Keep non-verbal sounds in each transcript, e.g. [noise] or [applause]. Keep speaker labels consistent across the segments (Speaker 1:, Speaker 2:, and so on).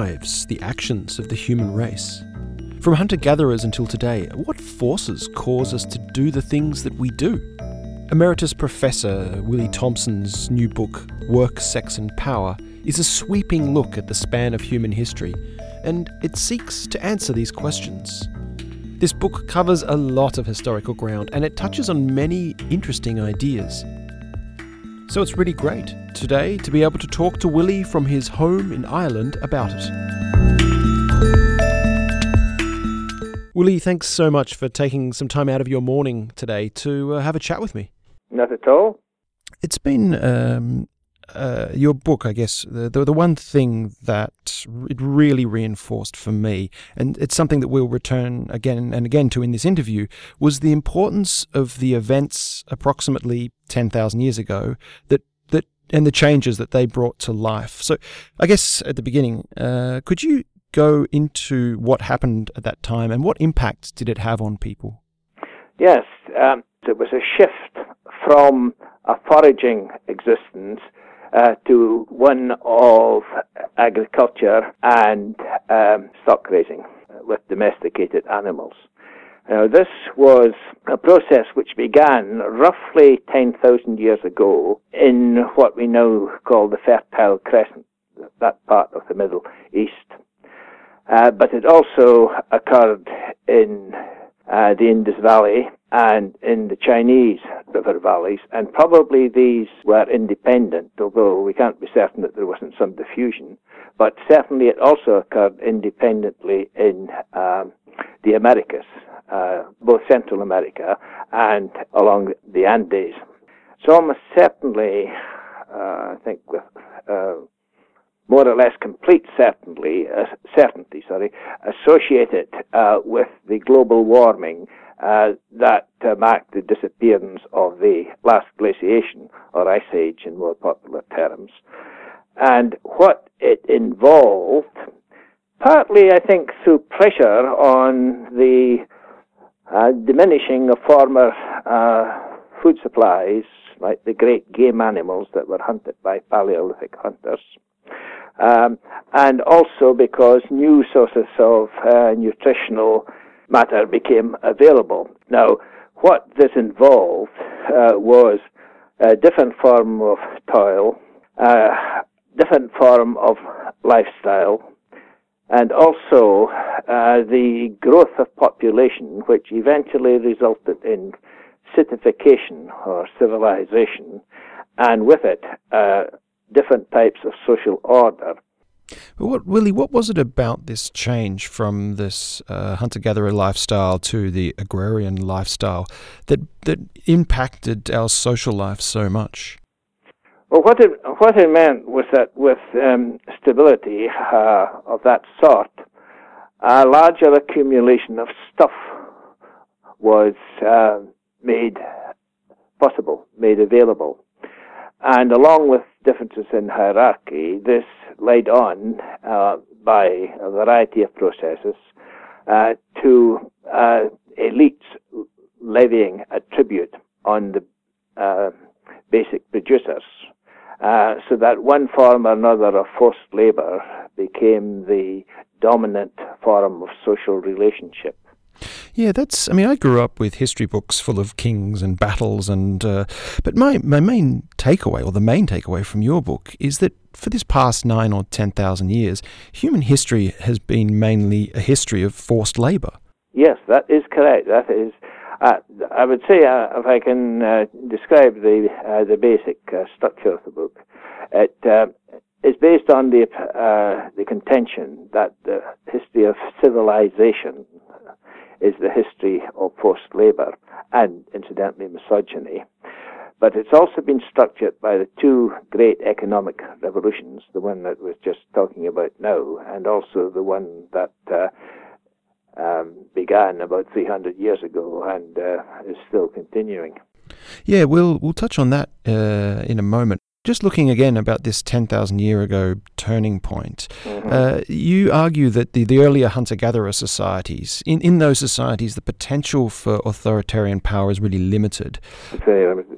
Speaker 1: drives the actions of the human race? From hunter gatherers until today, what forces cause us to do the things that we do? Emeritus Professor Willie Thompson's new book, Work, Sex and Power, is a sweeping look at the span of human history, and it seeks to answer these questions. This book covers a lot of historical ground and it touches on many interesting ideas. So it's really great today to be able to talk to Willie from his home in Ireland about it. Willie, thanks so much for taking some time out of your morning today to uh, have a chat with me.
Speaker 2: Not at all.
Speaker 1: It's been um, uh, your book, I guess, the, the, the one thing that it really reinforced for me, and it's something that we'll return again and again to in this interview, was the importance of the events approximately ten thousand years ago that that and the changes that they brought to life. So, I guess at the beginning, uh, could you go into what happened at that time and what impact did it have on people?
Speaker 2: Yes, um, it was a shift from a foraging existence uh, to one of agriculture and um, stock raising with domesticated animals. Now, this was a process which began roughly 10,000 years ago in what we now call the Fertile Crescent, that part of the Middle East. Uh, but it also occurred in uh, the Indus Valley and in the Chinese river valleys, and probably these were independent, although we can't be certain that there wasn't some diffusion. But certainly it also occurred independently in um, the Americas, uh, both Central America and along the Andes. So almost certainly, uh, I think with uh, more or less complete certainty, uh, certainty, sorry, associated uh, with the global warming uh, that uh, marked the disappearance of the last glaciation, or ice age in more popular terms. And what it involved, partly I think through pressure on the uh, diminishing of former uh, food supplies, like the great game animals that were hunted by Paleolithic hunters, um, and also because new sources of uh, nutritional matter became available. Now, what this involved uh, was a different form of toil, a different form of lifestyle, and also uh, the growth of population, which eventually resulted in citification or civilization, and with it, uh, different types of social order.
Speaker 1: But what, Willie, what was it about this change from this uh, hunter-gatherer lifestyle to the agrarian lifestyle that that impacted our social life so much?
Speaker 2: Well, what it what it meant was that with um, stability uh, of that sort, a larger accumulation of stuff was uh, made possible, made available, and along with differences in hierarchy, this led on uh, by a variety of processes uh, to uh, elites levying a tribute on the uh, basic producers, uh, so that one form or another of forced labor became the dominant form of social relationship.
Speaker 1: Yeah, that's. I mean, I grew up with history books full of kings and battles, and uh, but my my main takeaway, or the main takeaway from your book, is that for this past nine or ten thousand years, human history has been mainly a history of forced labour.
Speaker 2: Yes, that is correct. That is. Uh, I would say, uh, if I can uh, describe the uh, the basic uh, structure of the book, it is based on the the contention that the history of civilization is the history of forced labour and, incidentally, misogyny. But it's also been structured by the two great economic revolutions, the one that we're just talking about now, and also the one that uh, um, began about 300 years ago and uh, is still continuing.
Speaker 1: Yeah, we'll we'll touch on that uh, in a moment. Just looking again about this 10,000 year ago turning point, mm-hmm. uh, you argue that the, the earlier hunter gatherer societies, in, in those societies, the potential for authoritarian power is really limited.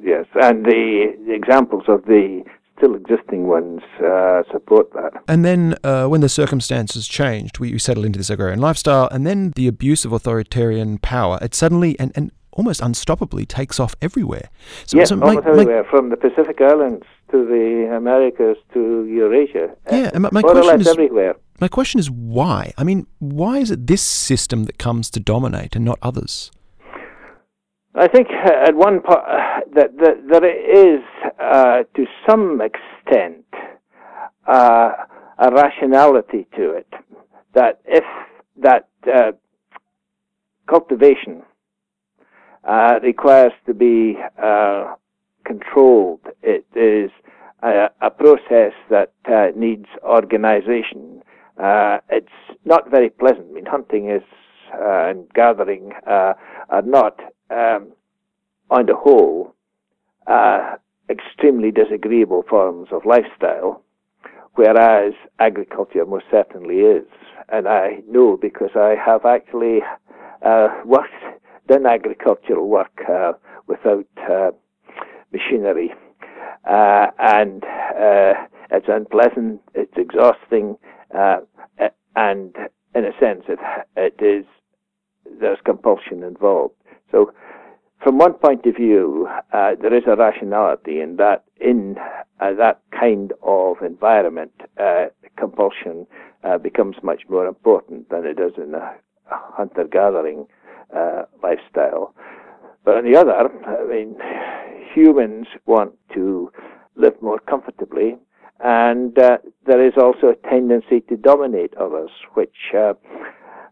Speaker 2: Yes. And the, the examples of the still existing ones uh, support that.
Speaker 1: And then uh, when the circumstances changed, we, we settled into this agrarian lifestyle, and then the abuse of authoritarian power, it suddenly and, and almost unstoppably takes off everywhere.
Speaker 2: So, yes, so almost my, everywhere, my, from the Pacific Islands to the Americas to Eurasia.
Speaker 1: Yeah, and my, my question is everywhere. My question is why? I mean, why is it this system that comes to dominate and not others?
Speaker 2: I think uh, at one part uh, that, that there is, uh, to some extent, uh, a rationality to it. That if that uh, cultivation uh, requires to be controlled, it is a, a process that needs organization. it's not very pleasant. I mean, hunting is and gathering are not um, on the whole, uh, extremely disagreeable forms of lifestyle, whereas agriculture most certainly is. And I know because I have actually uh, worked, done agricultural work uh, without uh, machinery. Uh, and uh, it's unpleasant, it's exhausting, and in a sense, it, it is there's compulsion involved. So, from one point of view, uh, there is a rationality in that in uh, that kind of environment, uh, compulsion becomes much more important than it does in a hunter-gathering uh, lifestyle. But on the other, I mean, humans want to live more comfortably, and uh, there is also a tendency to dominate others, which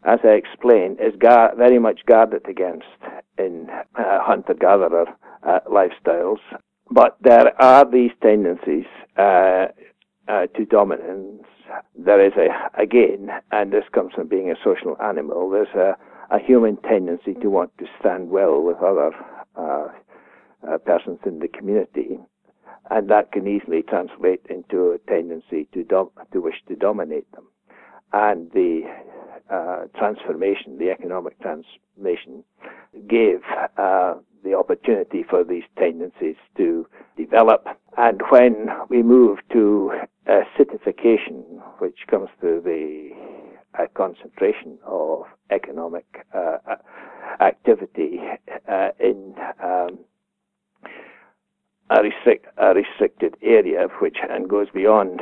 Speaker 2: as I explained, is gar- very much guarded against in uh, hunter-gatherer uh, lifestyles. But there are these tendencies uh, uh, to dominance. There is a, again, and this comes from being a social animal, there's a, a human tendency to want to stand well with other uh, uh, persons in the community. And that can easily translate into a tendency to, dom- to wish to dominate them. And the uh, transformation, the economic transformation, gave uh, the opportunity for these tendencies to develop. And when we move to citification, which comes to the uh, concentration of economic uh, activity in um, a, restrict, a, restricted area, which and goes beyond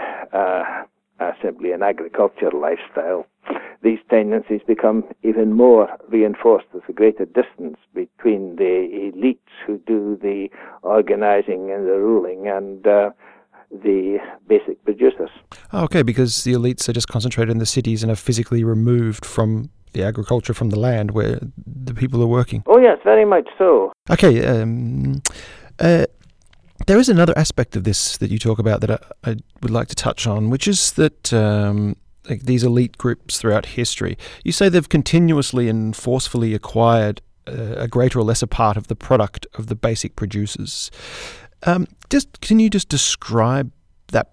Speaker 2: simply an agricultural lifestyle these tendencies become even more reinforced. There's a greater distance between the elites who do the organizing and the ruling and uh, the basic producers.
Speaker 1: Okay, because the elites are just concentrated in the cities and are physically removed from the agriculture from the land where the people are working.
Speaker 2: Oh, yes, very much so.
Speaker 1: Okay, um, uh, there is another aspect of this that you talk about that I, I would like to touch on, which is that um, like these elite groups throughout history. You say they've continuously and forcefully acquired uh, a greater or lesser part of the product of the basic producers. Um, just can you just describe that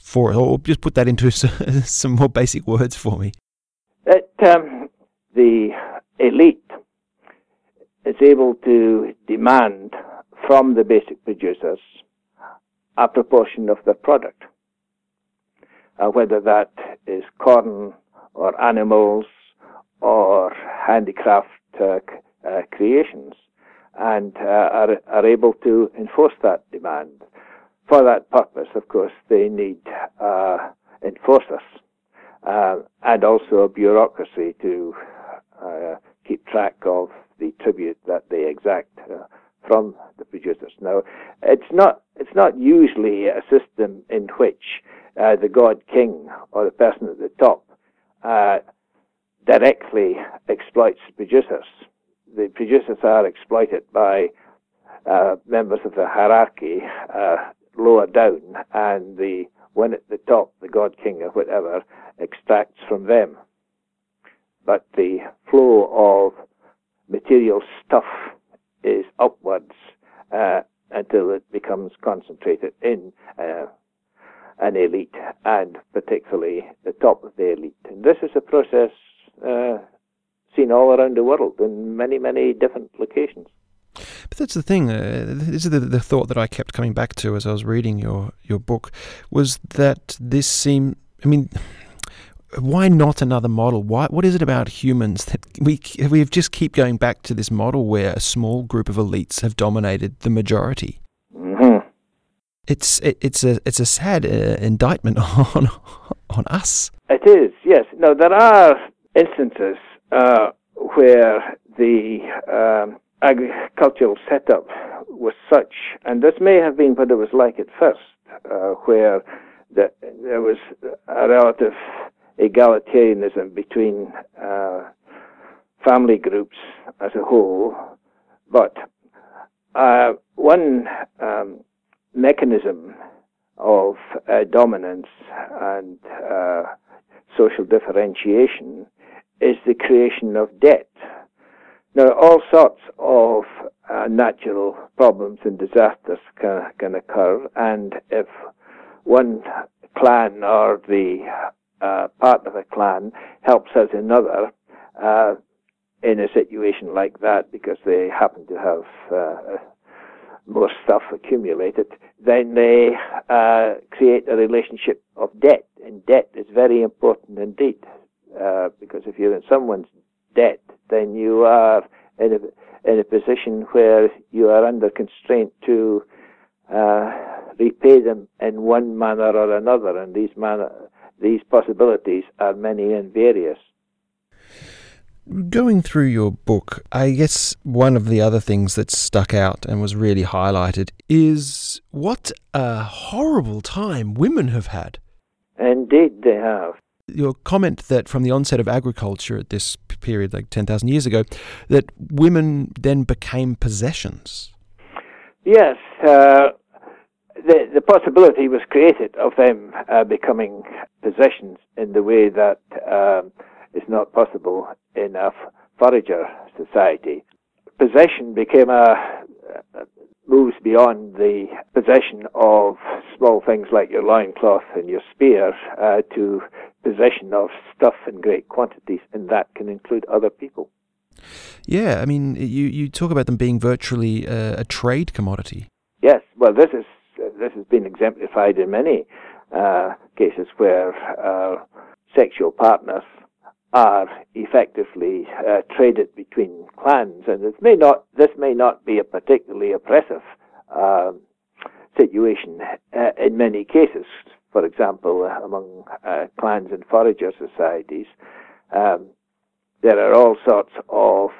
Speaker 1: for, or just put that into [laughs] some more basic words for me?
Speaker 2: That um, the elite is able to demand from the basic producers a proportion of their product uh, whether that is corn or animals or handicraft uh, uh, creations, and uh, are, are able to enforce that demand. For that purpose, of course, they need uh, enforcers uh, and also a bureaucracy to keep track of the tribute that they exact from the producers. Now, it's not it's not usually a system in which uh, the god king or the person at the top uh, directly exploits producers. The producers are exploited by uh, members of the hierarchy uh, lower down, and the one at the top, the god king or whatever, extracts from them. But the flow of material stuff is upwards uh, until it becomes concentrated in uh, an elite, and particularly the top of the elite. And this is a process uh, seen all around the world in many, many different locations.
Speaker 1: But that's the thing. Uh, this is the, the thought that I kept coming back to as I was reading your your book was that this seemed. I mean, [sighs] why not another model? Why? What is it about humans that we we just keep going back to this model where a small group of elites have dominated the majority?
Speaker 2: Mm-hmm.
Speaker 1: It's it, it's a it's a sad uh, indictment [laughs] on on us.
Speaker 2: It is. Yes. No, there are instances uh, where the um, agricultural setup was such, and this may have been what it was like at first, uh, where the, there was a relative egalitarianism between uh, family groups as a whole, but uh, one um, mechanism of uh, dominance and uh, social differentiation is the creation of debt. Now, all sorts of uh, natural problems and disasters can, can occur, and if one clan or the uh, part of a clan helps out another uh, in a situation like that because they happen to have uh, more stuff accumulated, then they uh, create a relationship of debt. And debt is very important indeed uh, because if you're in someone's debt, then you are in a, in a position where you are under constraint to uh, repay them in one manner or another, and these manner these possibilities are many and various.
Speaker 1: Going through your book, I guess one of the other things that stuck out and was really highlighted is what a horrible time women have had.
Speaker 2: Indeed, they have.
Speaker 1: Your comment that from the onset of agriculture at this period, like 10,000 years ago, that women then became possessions.
Speaker 2: Yes, uh, the, the possibility was created of them uh, becoming possessions in the way that um, is not possible in a forager society. Possession became a, a moves beyond the possession of small things like your loincloth and your spear uh, to possession of stuff in great quantities, and that can include other people.
Speaker 1: Yeah, I mean, you, you talk about them being virtually uh, a trade commodity.
Speaker 2: Yes, well, this is this has been exemplified in many uh, cases where uh, sexual partners are effectively uh, traded between clans, and this may not this may not be a particularly oppressive um, situation uh, in many cases. For example, uh, among uh, clans and forager societies, um, there are all sorts of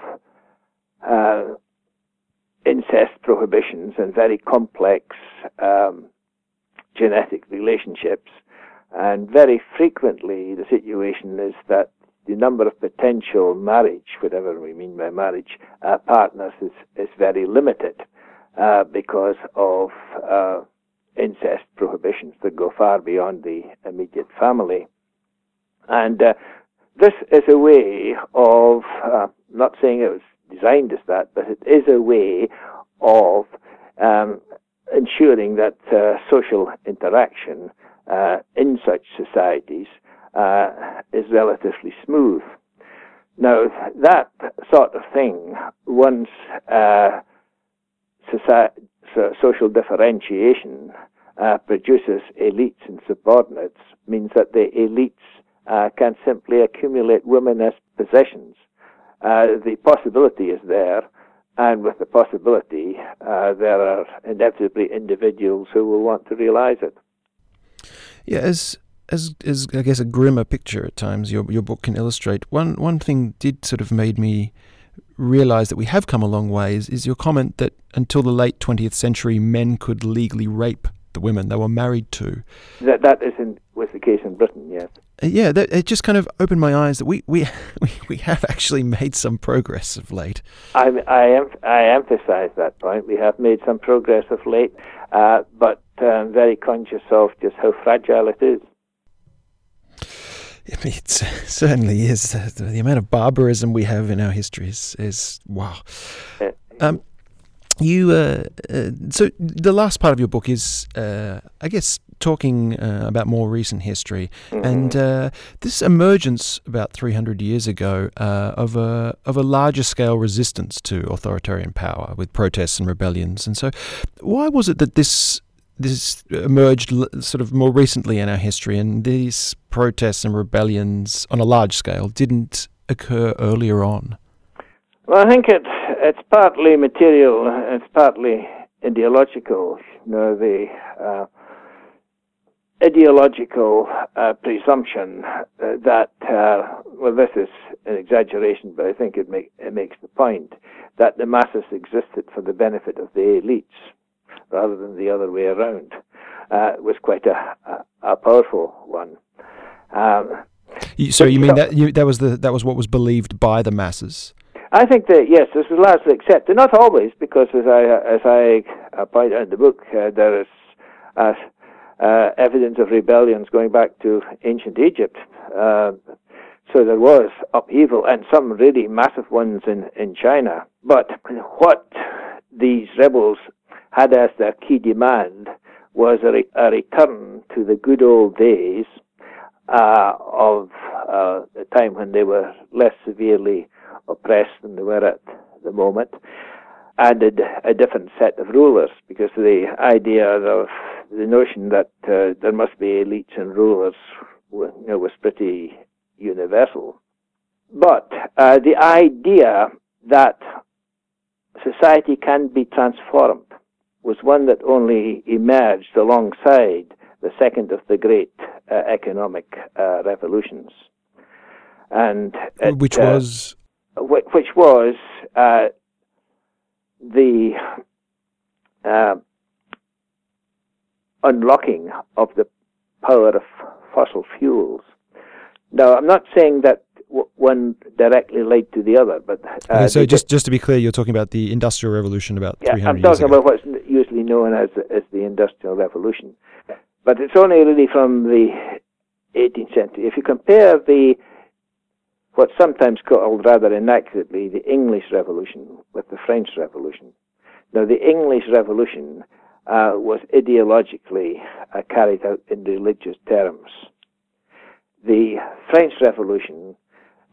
Speaker 2: incest prohibitions and very complex um, genetic relationships. And very frequently, the situation is that the number of potential marriage, whatever we mean by marriage, uh, partners is, is very limited uh, because of uh, incest prohibitions that go far beyond the immediate family. And uh, this is a way of, uh, not saying it was designed as that, but it is a way of um, ensuring that uh, social interaction in such societies uh, is relatively smooth. Now, that sort of thing, once uh, society, so social differentiation uh, produces elites and subordinates, means that the elites uh, can simply accumulate women as possessions uh, the possibility is there, and with the possibility, uh, there are inevitably individuals who will want to realize it.
Speaker 1: Yeah, as as I guess a grimmer picture at times your your book can illustrate. One one thing did sort of made me realize that we have come a long way is, is your comment that until the late 20th century men could legally rape the women they were married to.
Speaker 2: That that is in, was the case in Britain, yes.
Speaker 1: Uh, yeah, that, it just kind of opened my eyes that we, we, [laughs] we, we have actually made some progress of late.
Speaker 2: I, I, I emphasize that point. We have made some progress of late, uh, but I'm very conscious of just how fragile it is. [laughs]
Speaker 1: I mean, it certainly is. The amount of barbarism we have in our history is, is wow. Um, you uh, uh, so the last part of your book is, uh, I guess, talking uh, about more recent history, mm-hmm. and uh, this emergence about 300 years ago uh, of a of a larger scale resistance to authoritarian power with protests and rebellions. And so, why was it that this this emerged sort of more recently in our history, and these protests and rebellions on a large scale didn't occur earlier on?
Speaker 2: Well, I think it, it's partly material, it's partly ideological. You know, the uh, ideological uh, presumption uh, that, uh, well, this is an exaggeration, but I think it, make, it makes the point that the masses existed for the benefit of the elites rather than the other way around uh, was quite a, a, a powerful one.
Speaker 1: Um, so you mean so, that you, that was the that was what was believed by the masses?
Speaker 2: I think that yes, this was largely accepted. Not always, because as I as I uh, point out in the book, uh, there is uh, uh, evidence of rebellions going back to ancient Egypt. Uh, so there was upheaval and some really massive ones in, in China. But what these rebels had as their key demand was a, re- a return to the good old days uh, of uh, the time when they were less severely oppressed than they were at the moment, added a different set of rulers because the idea of the notion that uh, there must be elites and rulers you know, was pretty universal. But uh, the idea that society can be transformed was one that only emerged alongside the second of the great uh, economic uh, revolutions.
Speaker 1: And it, which uh, was
Speaker 2: which was uh, the uh, unlocking of the power of fossil fuels. Now, I'm not saying that w- one directly led to the other, but uh,
Speaker 1: okay, so just just to be clear, you're talking about the Industrial Revolution about
Speaker 2: yeah,
Speaker 1: 300
Speaker 2: I'm talking
Speaker 1: about
Speaker 2: what's usually known as as the Industrial Revolution, but it's only really from the 18th century. If you compare the what's sometimes called rather inaccurately the English Revolution with the French Revolution. Now, the English Revolution uh, was ideologically uh, carried out in religious terms. The French Revolution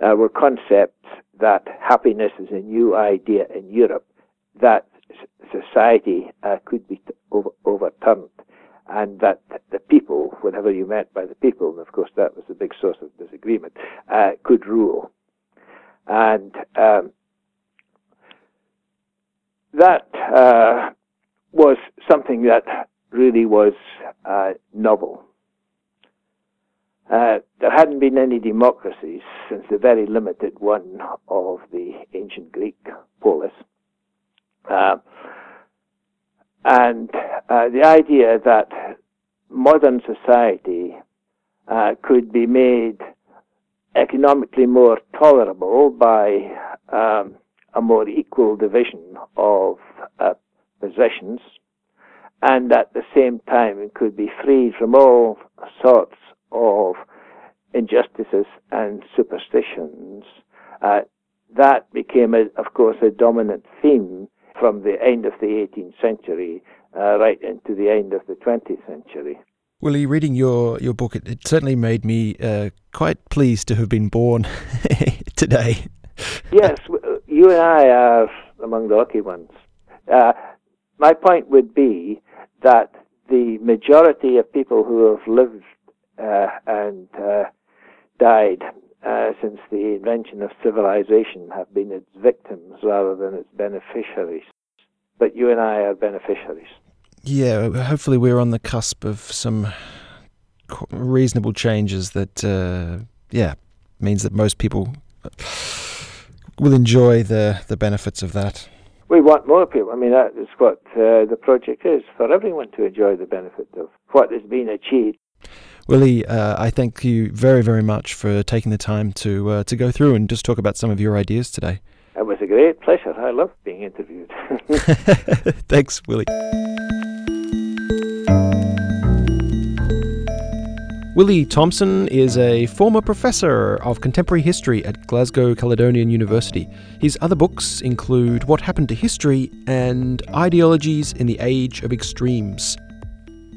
Speaker 2: uh, were concepts that happiness is a new idea in Europe, that society uh, could be over- overturned, and that the people, whatever you meant by the people, and of course that was a big source of disagreement, uh, could rule. And um, that uh, was something that really was uh, novel. Uh, there hadn't been any democracies since the very limited one of the ancient Greek polis. And uh, the idea that modern society uh, could be made economically more tolerable by um, a more equal division of uh, possessions, and at the same time could be freed from all sorts of injustices and superstitions. Uh, that became, a, of course, a dominant theme from the end of the 18th century uh, right into the end of the 20th century.
Speaker 1: Willie, reading your, your book, it, it certainly made me uh, quite pleased to have been born [laughs] today.
Speaker 2: yes, you and I are among the lucky ones. Uh, my point would be that the majority of people who have lived uh, and uh, died uh, since the invention of civilization have been its victims rather than its beneficiaries. But you and I are beneficiaries.
Speaker 1: Yeah, hopefully we're on the cusp of some reasonable changes that, uh, yeah, means that most people will enjoy the, the benefits of that.
Speaker 2: We want more people. I mean, that is what uh, the project is for everyone to enjoy the benefit of what has been achieved.
Speaker 1: Willie, uh, I thank you very, very much for taking the time to uh, to go through and just talk about some of your ideas today.
Speaker 2: It was a great pleasure. I love being interviewed. [laughs] [laughs]
Speaker 1: Thanks, Willie. Willie Thompson is a former professor of contemporary history at Glasgow Caledonian University. His other books include What Happened to History and Ideologies in the Age of Extremes.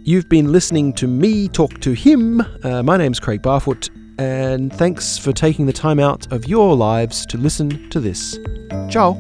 Speaker 1: You've been listening to me talk to him. Uh, my name's Craig Barfoot, and thanks for taking the time out of your lives to listen to this. Ciao.